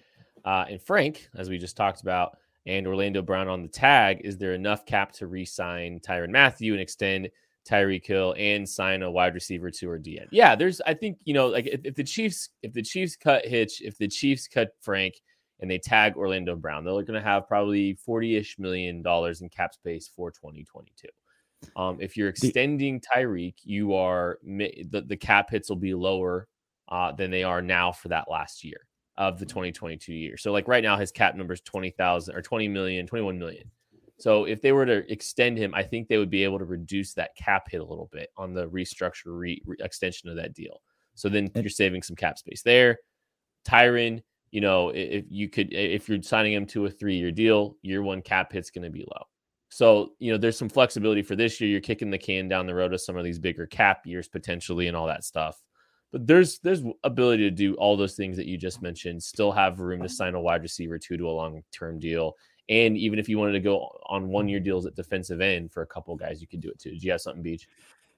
uh, and Frank, as we just talked about, and Orlando Brown on the tag? Is there enough cap to re-sign Tyrann Mathieu and extend Tyreek Hill and sign a wide receiver to or DN? Yeah, there's. I think you know, like if, if the Chiefs, if the Chiefs cut Hitch, if the Chiefs cut Frank, and they tag Orlando Brown, they're going to have probably forty-ish million dollars in cap space for 2022. Um, if you're extending Tyreek, you are the, the cap hits will be lower uh, than they are now for that last year of the 2022 year. So like right now, his cap number is 20,000 or 20 million, 21 million. So if they were to extend him, I think they would be able to reduce that cap hit a little bit on the restructure re, re extension of that deal. So then you're saving some cap space there. Tyrann, you know, if you could, if you're signing him to a three year deal, year one cap hit's going to be low. So, you know, there's some flexibility for this year. You're kicking the can down the road of some of these bigger cap years potentially and all that stuff. But there's there's ability to do all those things that you just mentioned, still have room to sign a wide receiver to to a long-term deal. And even if you wanted to go on one-year deals at defensive end for a couple guys, you could do it too. Do you have something, Beach?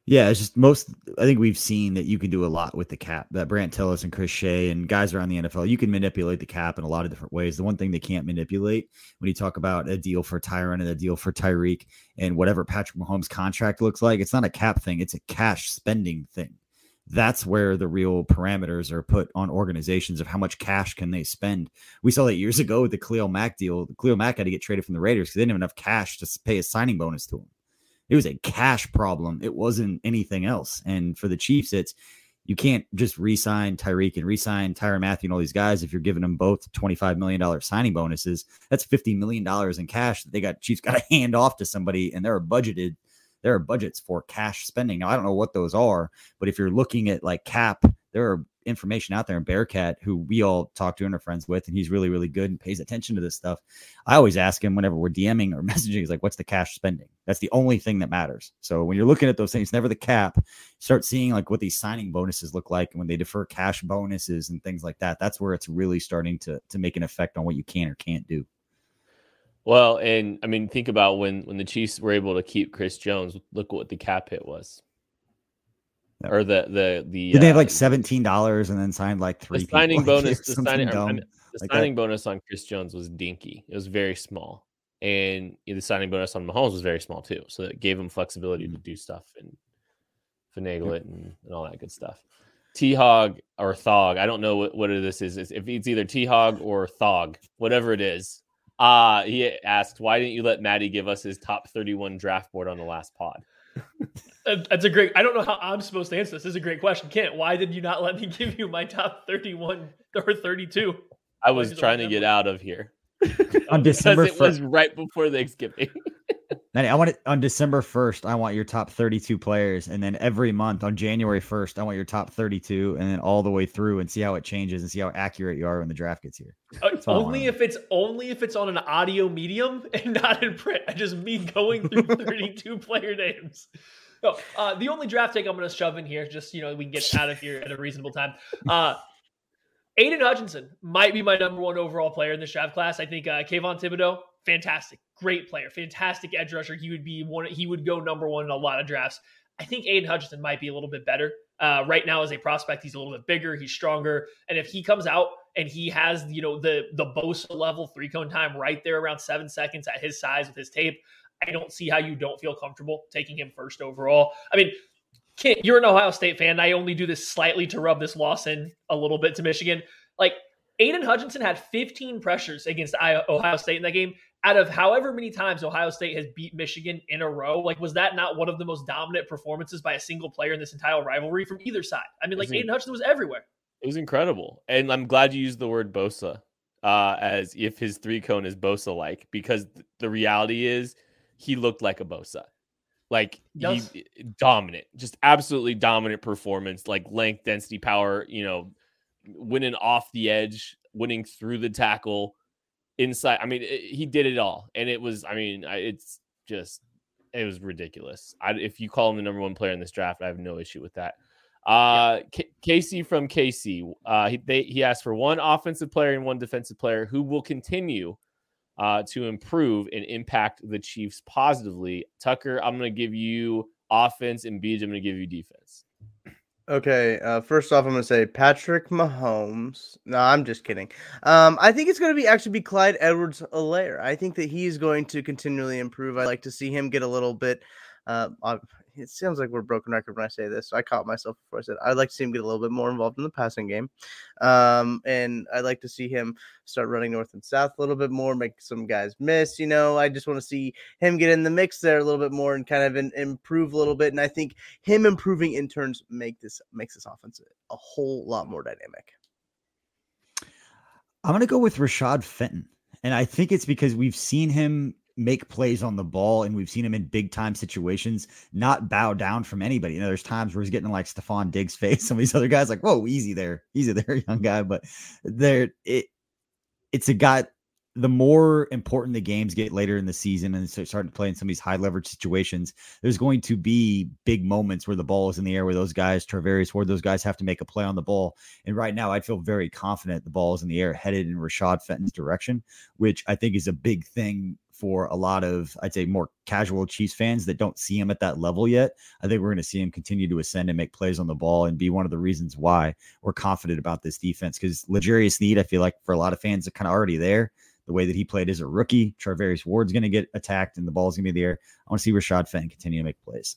Yeah, it's just most. I think we've seen that you can do a lot with the cap. That Brandt Tilis and Chris Shea and guys around the NFL, you can manipulate the cap in a lot of different ways. The one thing they can't manipulate when you talk about a deal for Tyrann and a deal for Tyreek and whatever Patrick Mahomes' contract looks like, it's not a cap thing; it's a cash spending thing. That's where the real parameters are put on organizations of how much cash can they spend. We saw that years ago with the Khalil Mack deal. Khalil Mack had to get traded from the Raiders because they didn't have enough cash to pay a signing bonus to him it was a cash problem. It wasn't anything else. And for the Chiefs, it's you can't just re-sign Tyreek and re-sign Tyrann Mathieu and all these guys if you're giving them both $25 million signing bonuses. That's $50 million in cash that they got Chiefs got to hand off to somebody and there are budgeted there are budgets for cash spending. Now I don't know what those are, but if you're looking at like cap, there are information out there. And Bearcat, who we all talk to and are friends with, and he's really, really good and pays attention to this stuff. I always ask him whenever we're DMing or messaging, he's like, what's the cash spending? That's the only thing that matters. So when you're looking at those things, never the cap, start seeing like what these signing bonuses look like and when they defer cash bonuses and things like that. That's where it's really starting to to make an effect on what you can or can't do. Well, and I mean, think about when when the Chiefs were able to keep Chris Jones. Look what the cap hit was or the the the did they have like uh, seventeen dollars and then signed like three the signing bonus the signing I mean, the like signing that. bonus on Chris Jones was dinky it was very small and the signing bonus on Mahomes was very small too so that gave him flexibility mm-hmm. to do stuff and finagle it and, and all that good stuff. T Hog or Thog. I don't know what, what this is. If it's either T Hog or Thog, whatever it is. Uh, he asked, why didn't you let Maddie give us his top 31 draft board on the last pod? That's a great. I don't know how I'm supposed to answer this. This is a great question, Kent. Why did you not let me give you my top 31 or 32? I was trying to get out of here on December. it was right before Thanksgiving. Manny, I want it on December 1st. I want your top 32 players. And then every month on January 1st, I want your top 32 and then all the way through and see how it changes and see how accurate you are when the draft gets here. Uh, only if it's only if it's on an audio medium and not in print. I just mean going through 32 player names. No, uh, the only draft take I'm going to shove in here, just you know, we can get out of here at a reasonable time. Uh, Aidan Hutchinson might be my number one overall player in this draft class. I think uh, Kayvon Thibodeaux, fantastic, great player, fantastic edge rusher. He would be one. He would go number one in a lot of drafts. I think Aidan Hutchinson might be a little bit better uh, right now as a prospect. He's a little bit bigger, he's stronger, and if he comes out and he has you know the the Bosa level three cone time right there around seven seconds at his size with his tape, I don't see how you don't feel comfortable taking him first overall. I mean, Kent, you're an Ohio State fan. I only do this slightly to rub this loss in a little bit to Michigan. Like Aidan Hutchinson had 15 pressures against Ohio State in that game. Out of however many times Ohio State has beat Michigan in a row, like was that not one of the most dominant performances by a single player in this entire rivalry from either side? I mean, like Aidan Hutchinson was everywhere. It was incredible, and I'm glad you used the word Bosa uh, as if his three cone is Bosa like, because the reality is he looked like a Bosa. Like yes. he dominant, just absolutely dominant performance, like length, density, power, you know, winning off the edge, winning through the tackle, inside. I mean, it, he did it all. And it was, I mean, it's just, it was ridiculous. I, if you call him the number one player in this draft, I have no issue with that. Uh, yeah. K- Casey from Casey, uh, he, they, he asked for one offensive player and one defensive player who will continue uh, to improve and impact the Chiefs positively. Tucker, I'm going to give you offense, and Beej, I'm going to give you defense. Okay, uh, first off, I'm going to say Patrick Mahomes. No, I'm just kidding. Um, I think it's going to be actually be Clyde Edwards-Helaire. I think that he's going to continually improve. I like to see him get a little bit uh, it sounds like we're broken record when I say this. So I caught myself before I said I'd like to see him get a little bit more involved in the passing game, um, and I'd like to see him start running north and south a little bit more, make some guys miss. You know, I just want to see him get in the mix there a little bit more and kind of in, improve a little bit. And I think him improving in turns make this makes this offense a whole lot more dynamic. I'm gonna go with Rashad Fenton. And I think it's because we've seen him make plays on the ball, and we've seen him in big time situations not bow down from anybody. You know, there's times where he's getting like Stefon Diggs' face. Some of these other guys like, whoa, easy there, easy there, young guy. But there, it it's a guy. The more important the games get later in the season and start starting to play in some of these high leverage situations, there's going to be big moments where the ball is in the air, where those guys, Charvarius Ward, those guys have to make a play on the ball. And right now, I feel very confident the ball is in the air, headed in Rashad Fenton's direction, which I think is a big thing for a lot of, I'd say, more casual Chiefs fans that don't see him at that level yet. I think we're going to see him continue to ascend and make plays on the ball and be one of the reasons why we're confident about this defense. Because L'Jarius Sneed, I feel like for a lot of fans, are kind of already there. The way that he played as a rookie, Charvarius Ward's going to get attacked and the ball's going to be there. I want to see Rashad Fenton continue to make plays.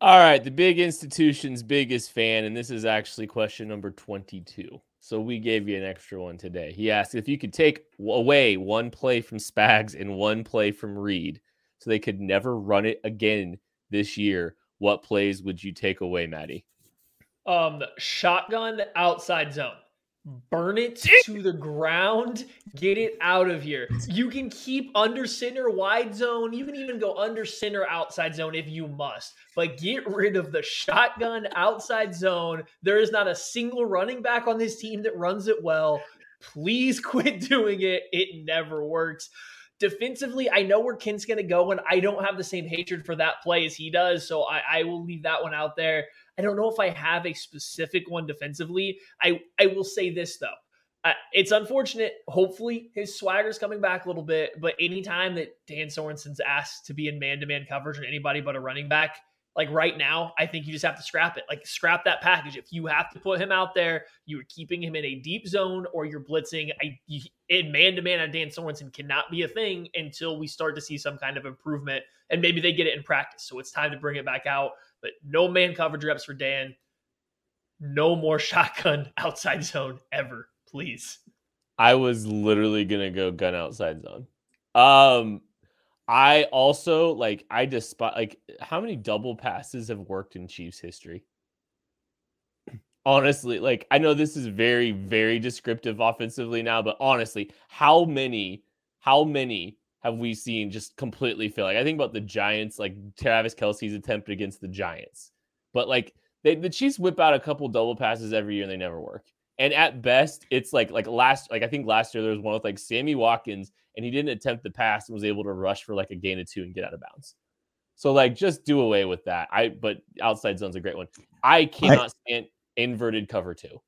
All right, the big institution's biggest fan, and this is actually question number 22. So we gave you an extra one today. He asked if you could take away one play from Spags and one play from Reid so they could never run it again this year. What plays would you take away, Maddie? Um, shotgun outside zone burn it to the ground, get it out of here. You can keep under center wide zone. You can even go under center outside zone if you must, but get rid of the shotgun outside zone. There is not a single running back on this team that runs it well. Please quit doing it. It never works. Defensively, I know where Kent's going to go, and I don't have the same hatred for that play as he does. So I, I will leave that one out there. I don't know if I have a specific one defensively. I I will say this though. Uh, it's unfortunate. Hopefully, his swagger's coming back a little bit. But anytime that Dan Sorensen's asked to be in man-to-man coverage and anybody but a running back, like right now, I think you just have to scrap it. Like scrap that package. If you have to put him out there, you're keeping him in a deep zone or you're blitzing. I you, in man to man on Dan Sorensen cannot be a thing until we start to see some kind of improvement and maybe they get it in practice. So it's time to bring it back out. But no man coverage reps for Dan. No more shotgun outside zone ever, please. I was literally gonna go gun outside zone. Um, I also like I despise like how many double passes have worked in Chiefs history. Honestly, like I know this is very very descriptive offensively now, but honestly, how many how many have we seen just completely fail? Like I think about the Giants, like Travis Kelce's attempt against the Giants, but like they, the Chiefs whip out a couple double passes every year and they never work. And at best, it's like like last like I think last year there was one with like Sammy Watkins and he didn't attempt the pass and was able to rush for like a gain of two and get out of bounds. So like just do away with that. I but outside zone's a great one. I cannot I, stand inverted cover two.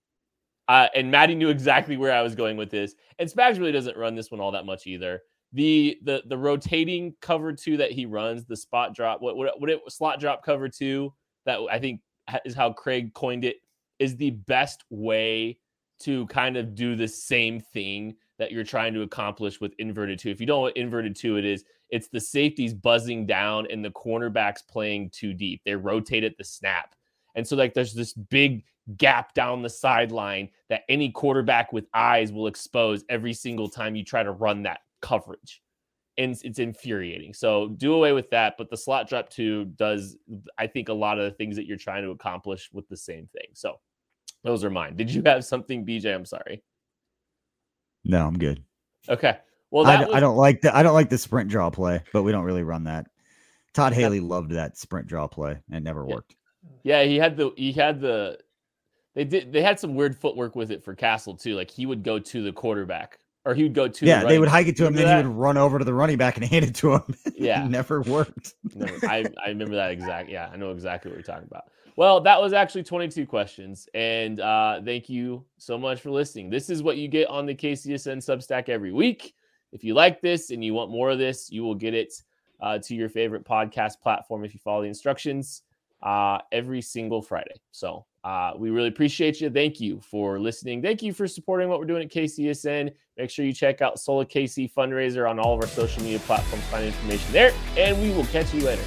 Uh, and Maddie knew exactly where I was going with this. And Spags really doesn't run this one all that much either. The the the rotating cover two that he runs, the spot drop, what what what it slot drop cover two that I think is how Craig coined it is the best way to kind of do the same thing that you're trying to accomplish with inverted two. If you don't know what inverted two it is, it's the safeties buzzing down and the cornerbacks playing too deep. They rotate at the snap. And so like there's this big gap down the sideline that any quarterback with eyes will expose every single time you try to run that coverage. And it's infuriating. So do away with that. But the slot drop two does, I think, a lot of the things that you're trying to accomplish with the same thing. So those are mine. Did you have something, BJ? I'm sorry. No, I'm good. Okay. Well, I, was... I, don't like the I don't like the sprint draw play, but we don't really run that. Todd Haley loved that sprint draw play and never yeah. worked. Yeah, he had the he had the they did they had some weird footwork with it for Cassel too. Like he would go to the quarterback or he would go to yeah. The they would hike it to him, then that? he would run over to the running back and hand it to him. Yeah, never worked. never, I I remember that exact. Yeah, I know exactly what you're talking about. Well, that was actually 22 questions. And uh, thank you so much for listening. This is what you get on the KCSN Substack every week. If you like this and you want more of this, you will get it uh, to your favorite podcast platform if you follow the instructions uh, every single Friday. So uh, we really appreciate you. Thank you for listening. Thank you for supporting what we're doing at KCSN. Make sure you check out Sola KC fundraiser on all of our social media platforms. Find information there, and we will catch you later.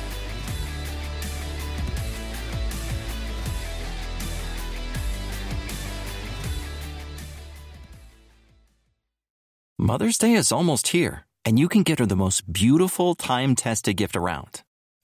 Mother's Day is almost here, and you can get her the most beautiful time tested gift around